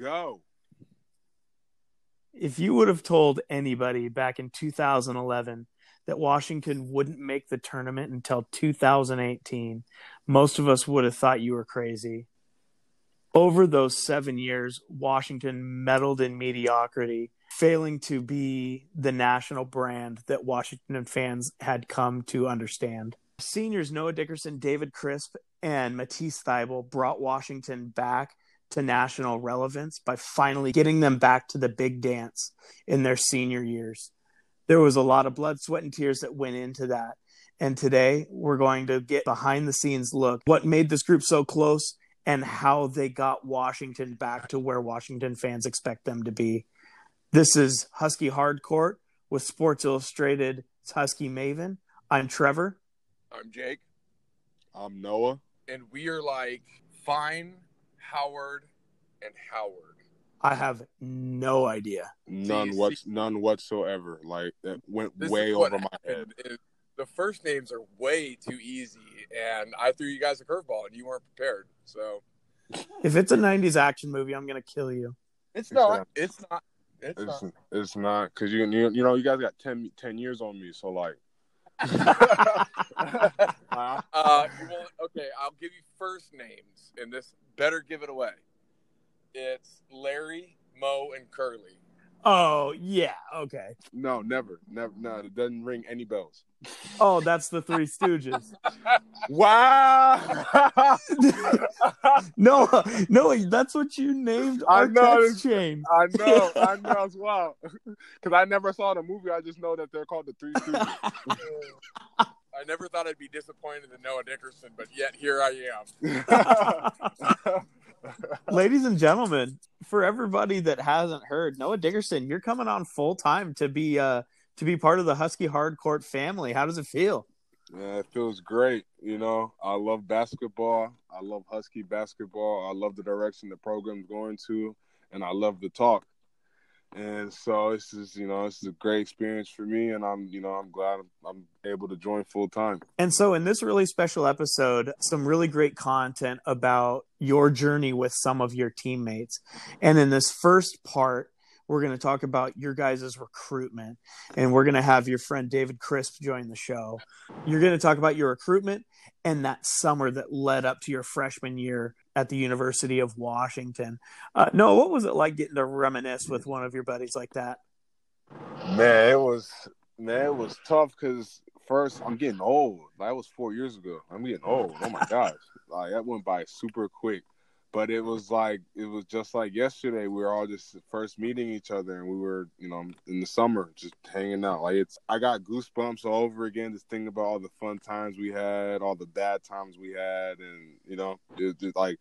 Go. If you would have told anybody back in 2011 that Washington wouldn't make the tournament until 2018, most of us would have thought you were crazy. Over those seven years, Washington meddled in mediocrity, failing to be the national brand that Washington fans had come to understand. Seniors Noah Dickerson, David Crisp, and Matisse Thybulle brought Washington back to national relevance by finally getting them back to the big dance in their senior years. There was a lot of blood, sweat, and tears that went into that. And today we're going to get behind the scenes look what made this group so close and how they got Washington back to where Washington fans expect them to be. This is Husky Hardcourt with Sports Illustrated's Husky Maven. I'm Trevor. I'm Jake. I'm Noah. And we are like fine Howard and Howard. I have no idea. None See- what see- none whatsoever. Like that went This way over my head. is the first names are way too easy, and I threw you guys a curveball, and you weren't prepared. So If it's a 90s action movie, I'm going to kill you. it's not- not. It's not. It's, It's not. it's not because you, you you know you guys got 10, 10 years on me, so like. Uh, well, okay, I'll give you first names, and this better give it away. It's Larry, Mo, and Curly. Oh, yeah. Okay. no, never, never, no. It doesn't ring any bells. Oh, that's the Three Stooges. Wow. no, no, that's what you named I our know, text chain. I know, I know as well. Because I never saw the movie. I just know that they're called the Three Stooges. I never thought I'd be disappointed in Noah Dickerson, but yet here I am. Ladies and gentlemen, for everybody that hasn't heard, Noah Dickerson, you're coming on full time to be uh to be part of the Husky Hardcourt family. How does it feel? Yeah, it feels great. You know, I love basketball. I love Husky basketball. I love the direction the program's going to, and I love the talk. And so this is, you know, this is a great experience for me, and I'm, you know, I'm glad I'm, I'm able to join full time. And so, in this really special episode, some really great content about your journey with some of your teammates. And in this first part, we're going to talk about your guys' recruitment. And we're going to have your friend David Crisp join the show. You're going to talk about your recruitment and that summer that led up to your freshman year at the University of Washington. Uh, Noah, what was it like getting to reminisce with one of your buddies like that? Man, it was, man, it was tough because first I'm getting old. That was four years ago. I'm getting old. Oh my gosh, like that went by super quick. But it was like it was just like yesterday. We were all just first meeting each other, and we were, you know, in the summer just hanging out. Like it's, I got goosebumps all over again. Just thinking about all the fun times we had, all the bad times we had, and you know, like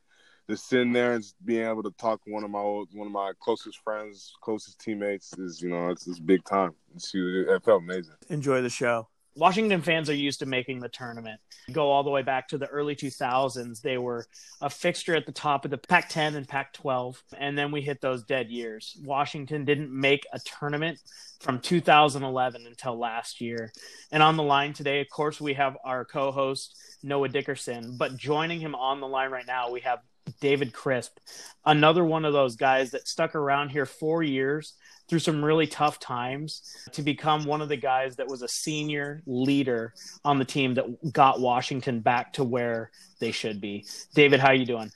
just sitting there and being able to talk to one of my old, one of my closest friends, closest teammates is, you know, it's this big time. It's, it felt amazing. enjoy the show. Washington fans are used to making the tournament. Go all the way back to the early 2000s. They were a fixture at the top of the Pac 10 and Pac 12. And then we hit those dead years. Washington didn't make a tournament from 2011 until last year. And on the line today, of course, we have our co host, Noah Dickerson. But joining him on the line right now, we have David Crisp, another one of those guys that stuck around here four years through some really tough times to become one of the guys that was a senior leader on the team that got Washington back to where they should be. David, how are you doing?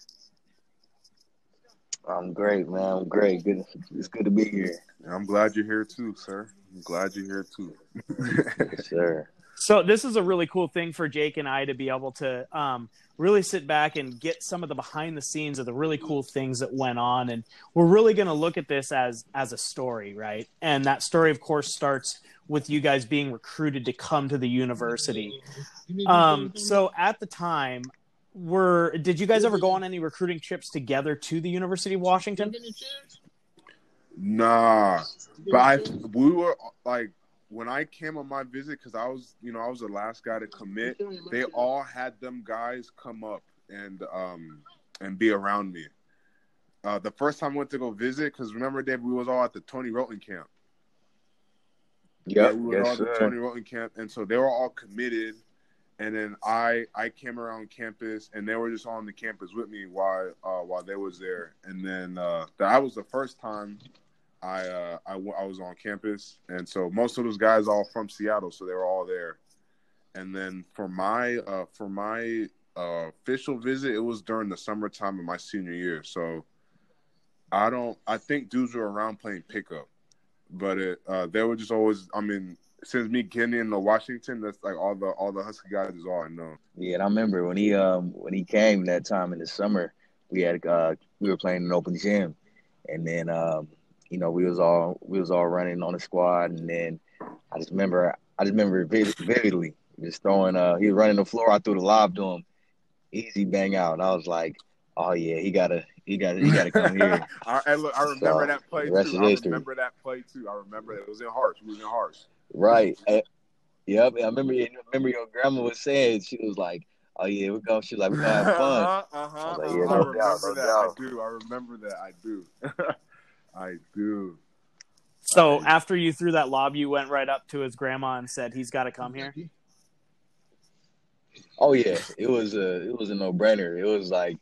I'm great, man. I'm great. Good. It's good to be here. I'm glad you're here too, sir. I'm glad you're here too. Yes, sir. So this is a really cool thing for Jake and I to be able to um, really sit back and get some of the behind the scenes of the really cool things that went on, and we're really going to look at this as as a story, right? And that story, of course, starts with you guys being recruited to come to the university. Um, so at the time, were did you guys ever go on any recruiting trips together to the University of Washington? Nah, but I we were like when I came on my visit because I was you know I was the last guy to commit. They all had them guys come up and um and be around me. Uh, the first time I went to go visit because remember Dave we was all at the Tony Wroten camp. Yep, we were yes, all the. Tony Wroten camp, and so they were all committed. And then I I came around campus, and they were just on the campus with me while uh, while they was there. And then uh, that was the first time I, uh, I w- I was on campus, and so most of those guys are all from Seattle, so they were all there. And then for my uh, for my uh, official visit, it was during the summertime of my senior year. So I don't I think dudes were around playing pickup, but it uh, they were just always I mean since me getting into Washington, that's like all the all the Husky guys is all I know. Yeah, and I remember when he um when he came that time in the summer, we had uh we were playing an open gym, and then um you know we was all we was all running on the squad, and then I just remember I just remember vid- vividly just throwing uh he was running the floor, I threw the lob to him, easy bang out, and I was like, oh yeah, he gotta he gotta he gotta come here. I, and look, I remember So, that play too. I history. remember that play too. I remember it. It was in Harsh. We was in Harsh. Right. Uh, yep. I remember. I remember your grandma was saying she was like, "Oh yeah, we're going." She was like, "We're gonna have fun." uh-huh, uh-huh, I like, uh-huh. yeah, I remember doubt, no that. doubt. I do. I remember that. I do. I do. So after you threw that lob, you went right up to his grandma and said, "He's got to come here." Oh yeah, it was a it was a no brainer. It was like,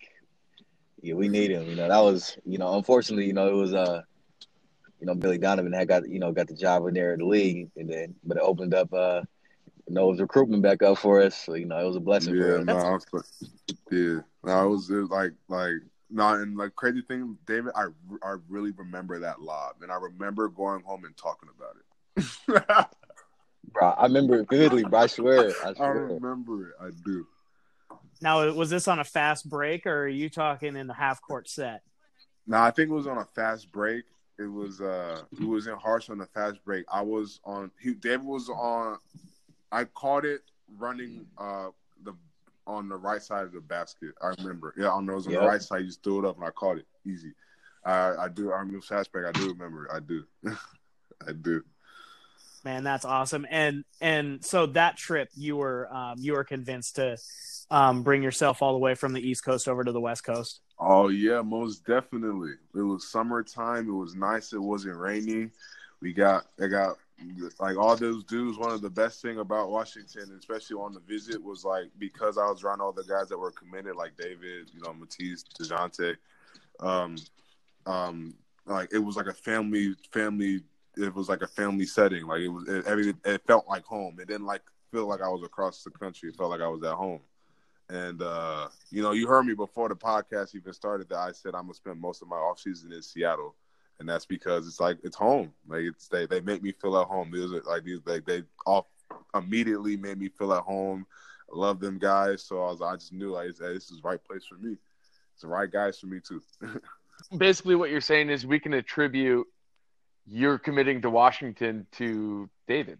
yeah, we need him. You know, that was you know, unfortunately, you know, it was uh, you know, Billy Donovan had got you know got the job in there at the league, and then but it opened up uh, you know, it was recruitment back up for us. So you know, it was a blessing for Yeah, us. no, I was, yeah. No, it was, it was like like no, and like crazy thing, David, I I really remember that lob, and I remember going home and talking about it. Bro, I remember it vividly. Bro, I swear, I I remember it. I do. Now, was this on a fast break, or are you talking in the half court set? No, I think it was on a fast break. It was uh it was in harsh on a fast break. I was on he David was on I caught it running uh the on the right side of the basket. I remember. Yeah, on those on Yep. the right side, you just threw it up and I caught it. Easy. I I do I remember fast break, I do remember. I do. I do. Man, that's awesome. And and so that trip, you were um, you were convinced to um, bring yourself all the way from the East Coast over to the West Coast. Oh yeah, most definitely. It was summertime. It was nice. It wasn't rainy. We got I got like all those dudes. One of the best thing about Washington, especially on the visit, was like because I was around all the guys that were committed, like David, you know, Matisse, Dejounte. Um, um, like it was like a family family. It was like a family setting. Like it was it, every. It felt like home. It didn't like feel like I was across the country. It felt like I was at home. And uh, you know, you heard me before the podcast even started that I said I'm gonna spend most of my off season in Seattle, and that's because it's like it's home. Like it's they they make me feel at home. These are like these like they off immediately made me feel at home. I love them guys, so I was I just knew like hey, this is the right place for me. It's the right guys for me too. Basically, what you're saying is we can attribute your committing to Washington to David.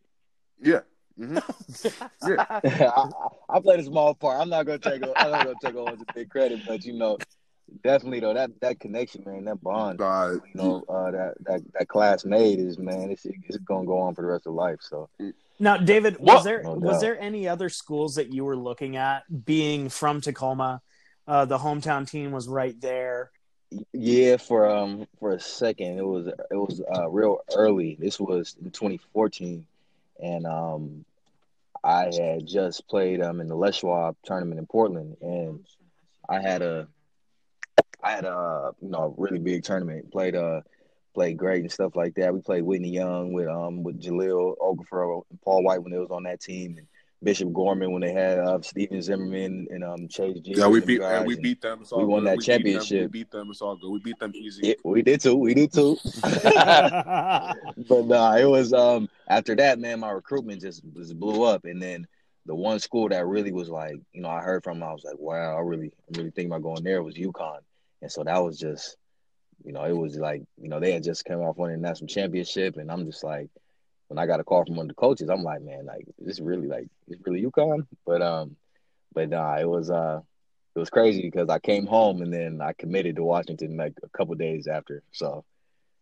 yeah. hmm Yeah. I, I played a small part. I'm not gonna take. I'm not gonna take on the big credit, but you know, definitely though that that connection, man, that bond, Uh, you know, uh, that that that class made is man, it's it's gonna go on for the rest of life. So Now, David, was What? there No was there any other schools that you were looking at? Being from Tacoma, uh, the hometown team was right there. yeah, for um for a second, it was it was uh real early. This was in 2014, and um I had just played um in the Les Schwab tournament in Portland, and I had a I had a you know a really big tournament. Played uh played great and stuff like that. We played Whitney Young with um with Jahlil Okafor and Paul White when they was on that team, and Bishop Gorman when they had uh, Stephen Zimmerman and um Chase G. yeah, we beat and we beat them. We won good. that beat them. championship. We beat them. It's all good. We beat them easy. Yeah, we did too. We did too. but nah, it was um after that, man, my recruitment just just blew up, and then the one school that really was like, you know, I heard from, I was like, wow, I really, I'm really thinking about going there was UConn, and so that was just, you know, it was like, you know, they had just come off winning national championship, and I'm just like, when I got a call from one of the coaches, I'm like, man, like, is this really like, it's really UConn, but um, but nah, it was uh. It was crazy because I came home and then I committed to Washington like a couple days after. So,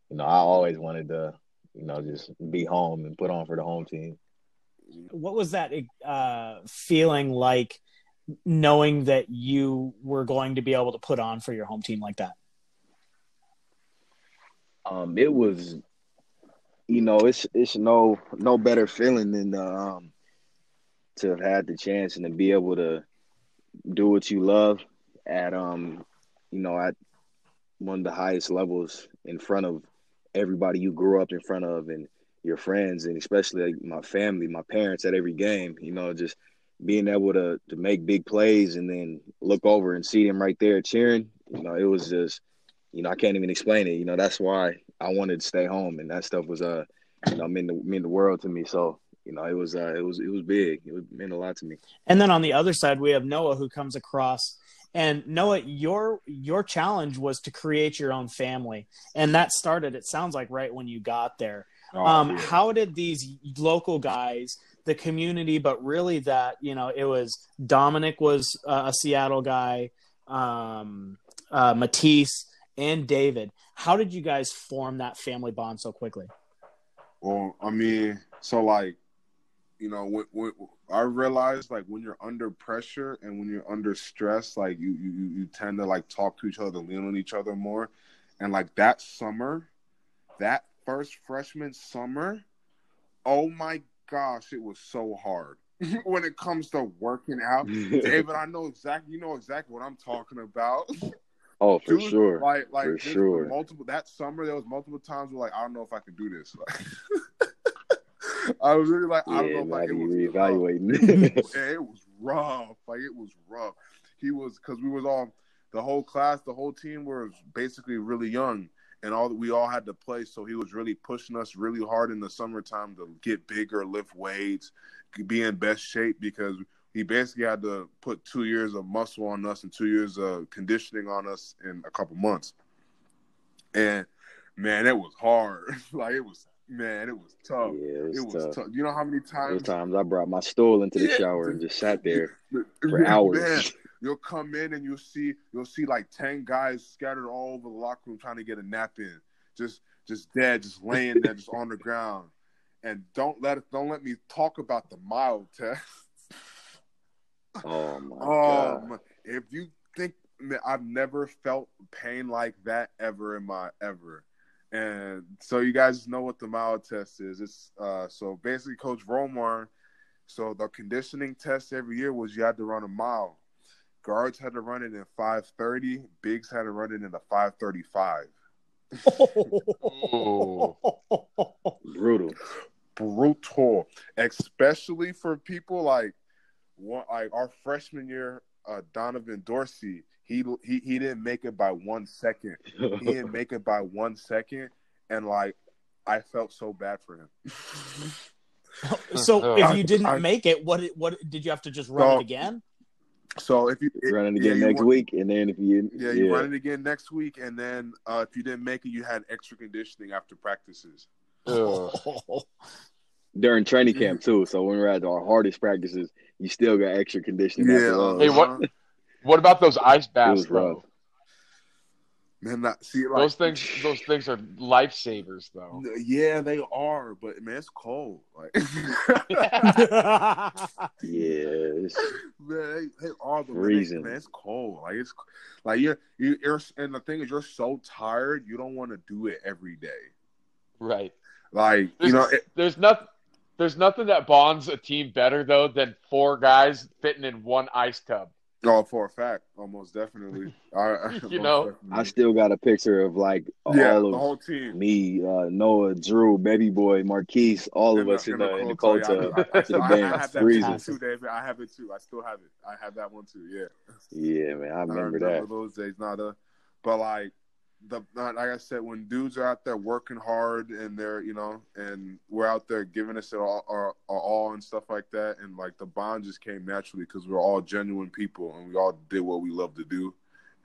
you know, I always wanted to, you know, just be home and put on for the home team. what was that uh, feeling like, knowing that you were going to be able to put on for your home team like that? Um, it was you know, it's it's no no better feeling than um to have had the chance and to be able to do what you love at um you know at one of the highest levels in front of everybody you grew up in front of and your friends and especially like my family, my parents at every game, you know, just being able to to make big plays and then look over and see them right there cheering, you know, it was just you know, I can't even explain it. You know, that's why I wanted to stay home and that stuff was uh you know meant the meant the world to me. So, you know, it was uh it was it was big. It was, meant a lot to me. And then on the other side, we have Noah who comes across. And Noah, your your challenge was to create your own family, and that started. It sounds like right when you got there. Oh, um, yeah. How did these local guys, the community, but really that you know it was Dominic was uh, a Seattle guy, um, uh, Matisse and David. How did you guys form that family bond so quickly? Well, I mean, so like, you know, when, when I realized like when you're under pressure and when you're under stress, like you you you tend to like talk to each other, lean on each other more, and like that summer, that first freshman summer, oh my gosh, it was so hard when it comes to working out. David, I know exactly. You know exactly what I'm talking about. oh, for Dude, sure. Like, like For sure. multiple that summer, there was multiple times where like I don't know if I can do this. Like, I was really like, I don't know if man, I I it was reevaluating. yeah, it was rough. Like it was rough. He was because we was all the whole class, the whole team was basically really young, and all that we all had to play. So he was really pushing us really hard in the summertime to get bigger, lift weights, be in best shape because he basically had to put two years of muscle on us and two years of conditioning on us in a couple months. And man, it was hard. like it was, man, it was tough. yeah, it was, It was tough. tough. You know how many times Those times I brought my stool into the Yeah. shower and just sat there for hours. Man, you'll come in and you'll see you'll see like ten guys scattered all over the locker room trying to get a nap in, just just dead, just laying there, just on the ground. And don't let it, don't let me talk about the mild test. Oh my Oh, god. if you think I've never felt pain like that ever in my ever. And so you guys know what the mild test is. It's uh so basically Coach Romar, so the conditioning test every year was you had to run a mile. Guards had to run it in five thirty, bigs had to run it in a five thirty five. Ooh. Brutal. brutal, especially for people like one like our freshman year, uh, Donaven Dorsey. He he he didn't make it by one second. He didn't make it by one second, and like I felt so bad for him. so if you didn't I- make it, what what did you have to just run So- it again? So if you Running yeah, again you next run- week, and then if you yeah, you run it again next week, and then uh, if you didn't make it, you had extra conditioning after practices. Ugh. during training mm-hmm. camp too. So when we're at our hardest practices, you still got extra conditioning. Yeah, those. Hey, what- uh-huh. What about those ice baths was rough. Though? man. That, see, like, Those things, those things are lifesavers though. Yeah, they are, but man, it's cold. Like, Yeah, it's, man, they, they are, but man, they- Freezing. man, it's cold. Like it's like you're you, you're, and the thing is, you're so tired, you don't want to do it every day. Right. Like There's, you know, it, there's nothing. There's nothing that bonds a team better though than four guys fitting in one ice tub. Oh, for a fact, almost definitely. I, You know, definitely. I still got a picture of like yeah, all the of whole team. me, uh, Noah, Drew, Baby Boy, Marquese, all of And us in the in the cold cold tub. tub I, I, to the I, I band, have that too, David. I have it too. I still have it. I have that one too. Yeah. Yeah, man, I I remember remember that. those days. Not a, but like the like I said, when dudes are out there working hard and they're you know, and we're out there giving us it all our, our all and stuff like that, and like the bond just came naturally because we're all genuine people and we all did what we love to do,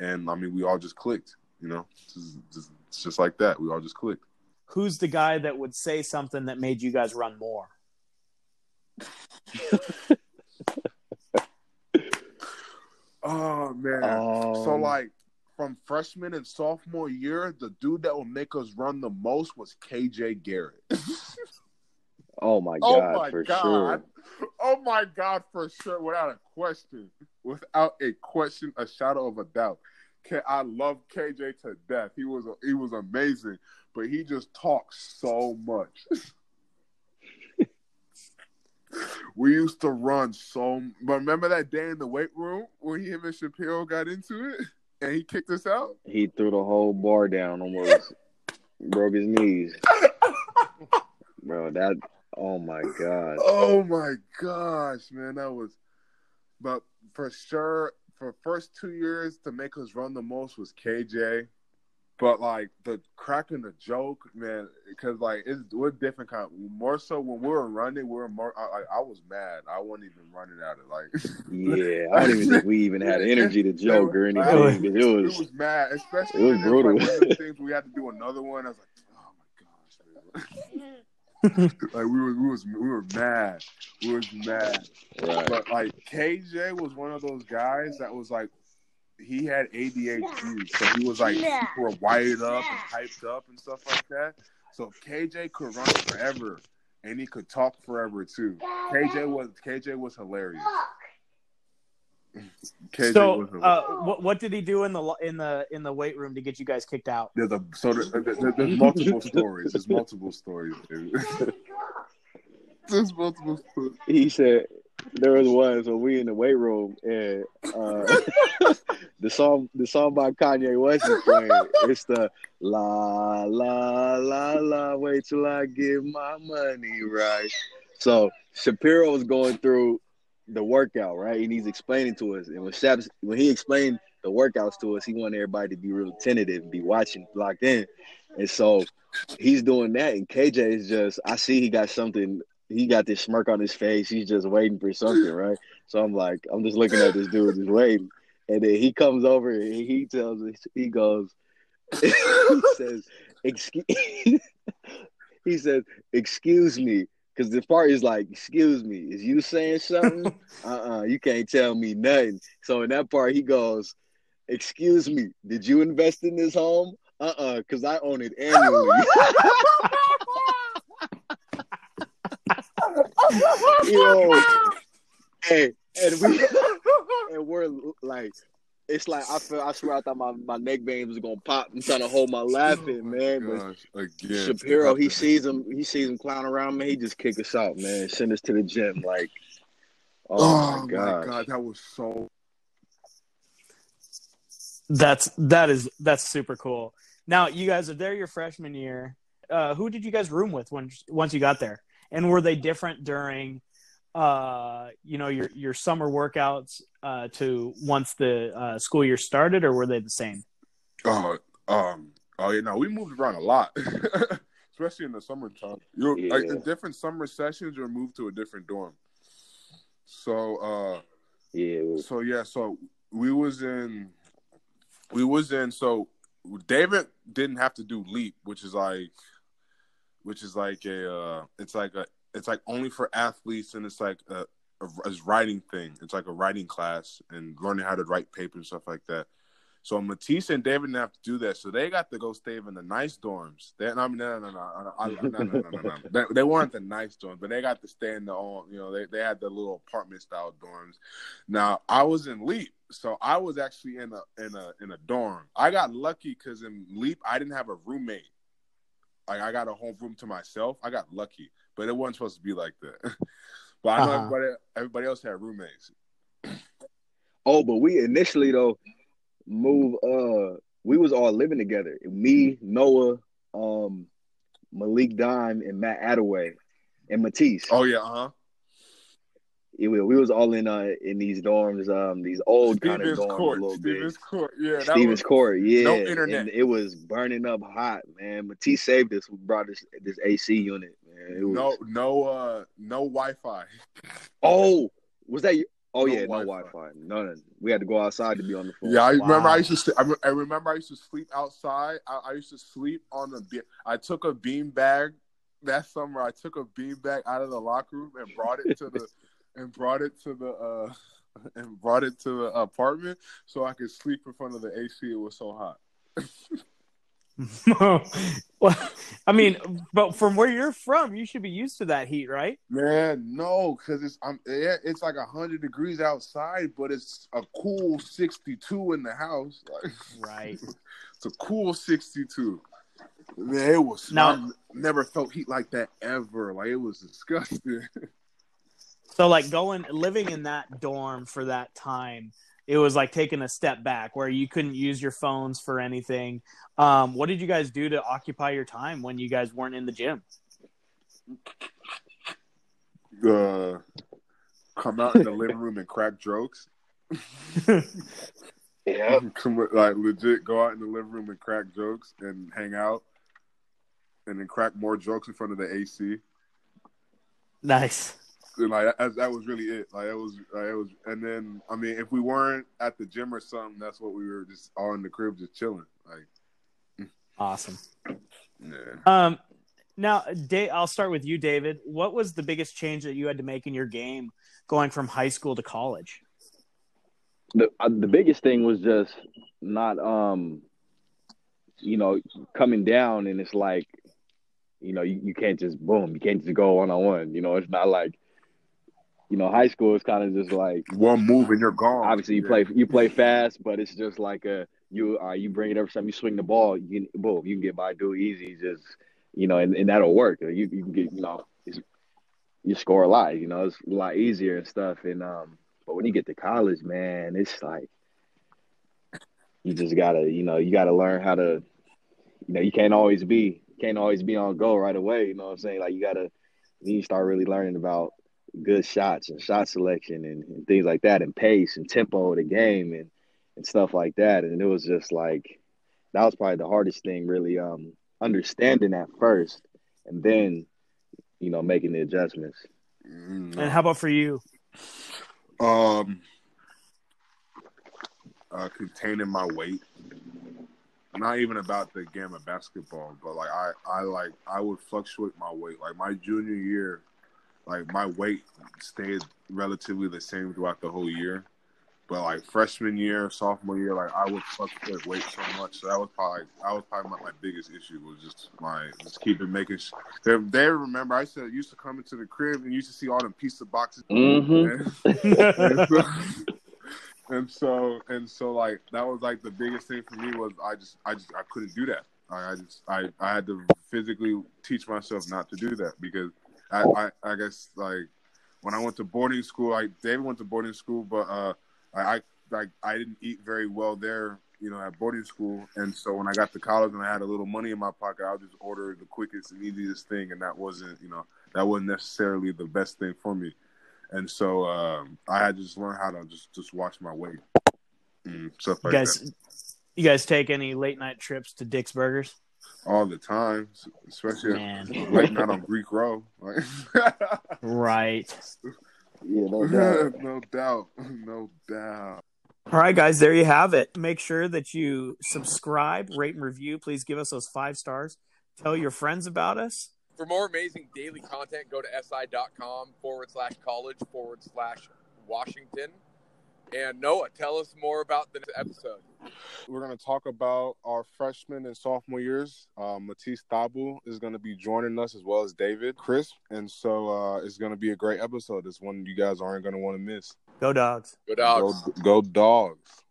and I mean we all just clicked. You know, just, just, it's just like that. We all just clicked. Who's the guy that would say something that made you guys run more? Oh man. so Um, like from freshman and sophomore year, the dude that would make us run the most was KJ Garrett. oh my god, oh god, my for god. sure. Oh my god, for sure, without a question, without a question, a shadow of a doubt. I love KJ to death. He was he was amazing, but he just talks so much. we used to run so. But remember that day in the weight room when him and Shapiro got into it and he kicked us out? He threw the whole bar down, almost broke his knees. Bro, that oh my god. Oh my gosh, man, that was. But for sure, for first two years to make us run the most was KJ. But like the cracking the joke, man, because like it's we're different kind. more so when we were running, we were more. I, I was mad. I wasn't even running at it. Like Yeah, I don't even think we even had energy to joke or anything. I was- It it was was mad, especially it was brutal. Like one of the things we had to do another one. I was like, oh my gosh, man. like we were, we was, we were mad. We was mad. right. But like KJ was one of those guys that was like he had ADHD, so he was like super wired up and hyped up and stuff like that. So KJ could run forever and he could talk forever too. KJ was KJ was hilarious. KJ so, was hilarious. uh, what what did he do in the in the in the weight room to get you guys kicked out? There's a so there, there- there- there's multiple stories. There's multiple stories. Dude. there's multiple stories. he said there was one so we in the weight room and uh the song the song by Kanye West is playing. It's the la la la la wait till I get my money right. So Shapiro was going through the workout, right? And he's explaining to us. And when Shap when he explained the workouts to us, he wanted everybody to be real tentative, and be watching, locked in. And so he's doing that, and KJ is just I see he got something he got this smirk on his face. He's just waiting for something, right? So I'm like, I'm just looking at this dude just waiting. And then he comes over and he tells us, he goes, he says, excuse he says, excuse me. Cause the part is like, excuse me, is you saying something? uh-uh, you can't tell me nothing. So in that part, he goes, excuse me, did you invest in this home? Uh-uh, because I own it annually. Yo, hey, and we and we're like, it's like I feel. I swear I thought my, my neck veins was gonna pop. I'm trying to hold my laughing, Oh my man. But again, Shapiro, he sees him. He sees him clown around, man. He just kick us out, man. Send us to the gym, like. Oh, Oh, my god! god, that was so. That's that is that's super cool. Now you guys are there your freshman year. Uh, who did you guys room with when once you got there? And were they different during, uh, you know, your your summer workouts uh, to once the uh, school year started, or were they the same? Oh, um, oh yeah, no, we moved around a lot, especially in the summertime. You like in different summer sessions, you're moved to a different dorm. So, uh, Yeah, was, so yeah, so we was in, we was in. So David didn't have to do leap, which is like, which is like a, uh, it's like a, it's like only for athletes, and it's like a, a, a writing thing. It's like a writing class and learning how to write paper and stuff like that. So Matisse and David didn't have to do that, so they got to go stay in the nice dorms. They, I mean, no, no, no, no, I- no, no, no, no, no. They, they weren't the nice dorms, but they got to stay in the own. You know, they they had the little apartment style dorms. Now I was in Leap, so I was actually in a in a in a dorm. I got lucky because in Leap I didn't have a roommate. Like I got a home room to myself. I got lucky, but it wasn't supposed to be like that. but I know Uh-huh. everybody everybody else had roommates. Oh, but we initially though move uh we was all living together. Me, Noah, um, Malik Dime, and Matt Atewe and Matisse. Oh yeah, uh huh. Yeah, we, was all in uh in these dorms, um these old kind of dorms Court. a little Stevens bit. Court. Yeah, Stevens was, Court, yeah. no internet. And it was burning up hot, man. Matisse saved us, We brought us this AC unit, man. It was, no no uh no Wi-Fi. Oh, was that? Oh No yeah, no Wi-Fi. Wi-Fi. No, no, we had to go outside to be on the phone. Yeah, I remember. I used to. St- I, re- I remember. I used to sleep outside. I, I used to sleep on the. Be- I took a bean bag that summer. I took a bean bag out of the locker room and brought it to the and brought it to the uh and brought it to the apartment so I could sleep in front of the AC. It was so hot. well, I mean, but from where you're from, you should be used to that heat, right? Man, no, because it's I'm yeah, it's like hundred degrees outside, but it's a cool sixty two in the house. Like Right. it's a cool sixty two. Man, it was Now- I never felt heat like that ever. Like it was disgusting. So like going living in that dorm for that time, it was like taking a step back where you couldn't use your phones for anything. Um, what did you guys do to occupy your time when you guys weren't in the gym? uh, come out in the living room and crack jokes. Yeah. Like legit, go out in the living room and crack jokes and hang out, and then crack more jokes in front of the AC. nice. And like that, that was really it. Like it was, like, it was, and then I mean, if we weren't at the gym or something, that's what we were just all in the crib, just chilling. Like, Awesome. yeah. Um, now, Da- I'll start with you, David. What was the biggest change that you had to make in your game going from high school to college? the uh, the biggest thing was just not um you know coming down and it's like you know you, you can't just boom you can't just go one on one you know it's not like you know high school is kind of just like One move and you're gone. obviously you Yeah. play you play fast but it's just like a you uh, you bring it every time you swing the ball you can, boom you can get by do easy just you know and, and that'll work you you can get you know it's, you score a lot you know it's a lot easier and stuff and um but when you get to college man it's like you just gotta you know you gotta learn how to you know you can't always be can't always be on go right away you know what i'm saying like you gotta you start really learning about good shots and shot selection and, and things like that and pace and tempo of the game and and stuff like that and it was just like that was probably the hardest thing really um understanding at first and then you know making the adjustments Mm, And how about for you? Um, uh, containing my weight. Not even about the game of basketball, but like I, I like I would fluctuate my weight. Like my junior year, like my weight stayed relatively the same throughout the whole year. But like freshman year, sophomore year, like I would fluctuate weight so much. So that was probably that was probably my, my biggest issue was just my just keeping making. Sh- they, they remember I said used to come into the crib and used to see all them pizza boxes. Mhm. and, so, and so and so like that was like the biggest thing for me was I just I just I couldn't do that. I, I just I, I had to physically teach myself not to do that because I, I I guess like when I went to boarding school, like David went to boarding school, but uh I, I like I didn't eat very well there, you know, at boarding school. And so when I got to college and I had a little money in my pocket, I would just order the quickest and easiest thing, and that wasn't you know that wasn't necessarily the best thing for me. And so um, I had to just learn how to just just watch my weight, mm, stuff You like guys, that, you guys take any late night trips to Dick's Burgers? All the time, especially Man, late night on Greek Row. Like, right. yeah no doubt no doubt, no doubt. All right, guys, there you have it. Make sure that you subscribe, rate, and review. Please give us those five stars. Tell your friends about us. For more amazing daily content, go to si.com forward slash college forward slash Washington. And Noah, tell us more about the next episode. We're going to talk about our freshman and sophomore years. Uh, Matisse Thybulle is going to be joining us as well as David Crisp. And so uh, it's going to be a great episode. It's one you guys aren't going to want to miss. Go dogs. Go dogs. Go, go dogs.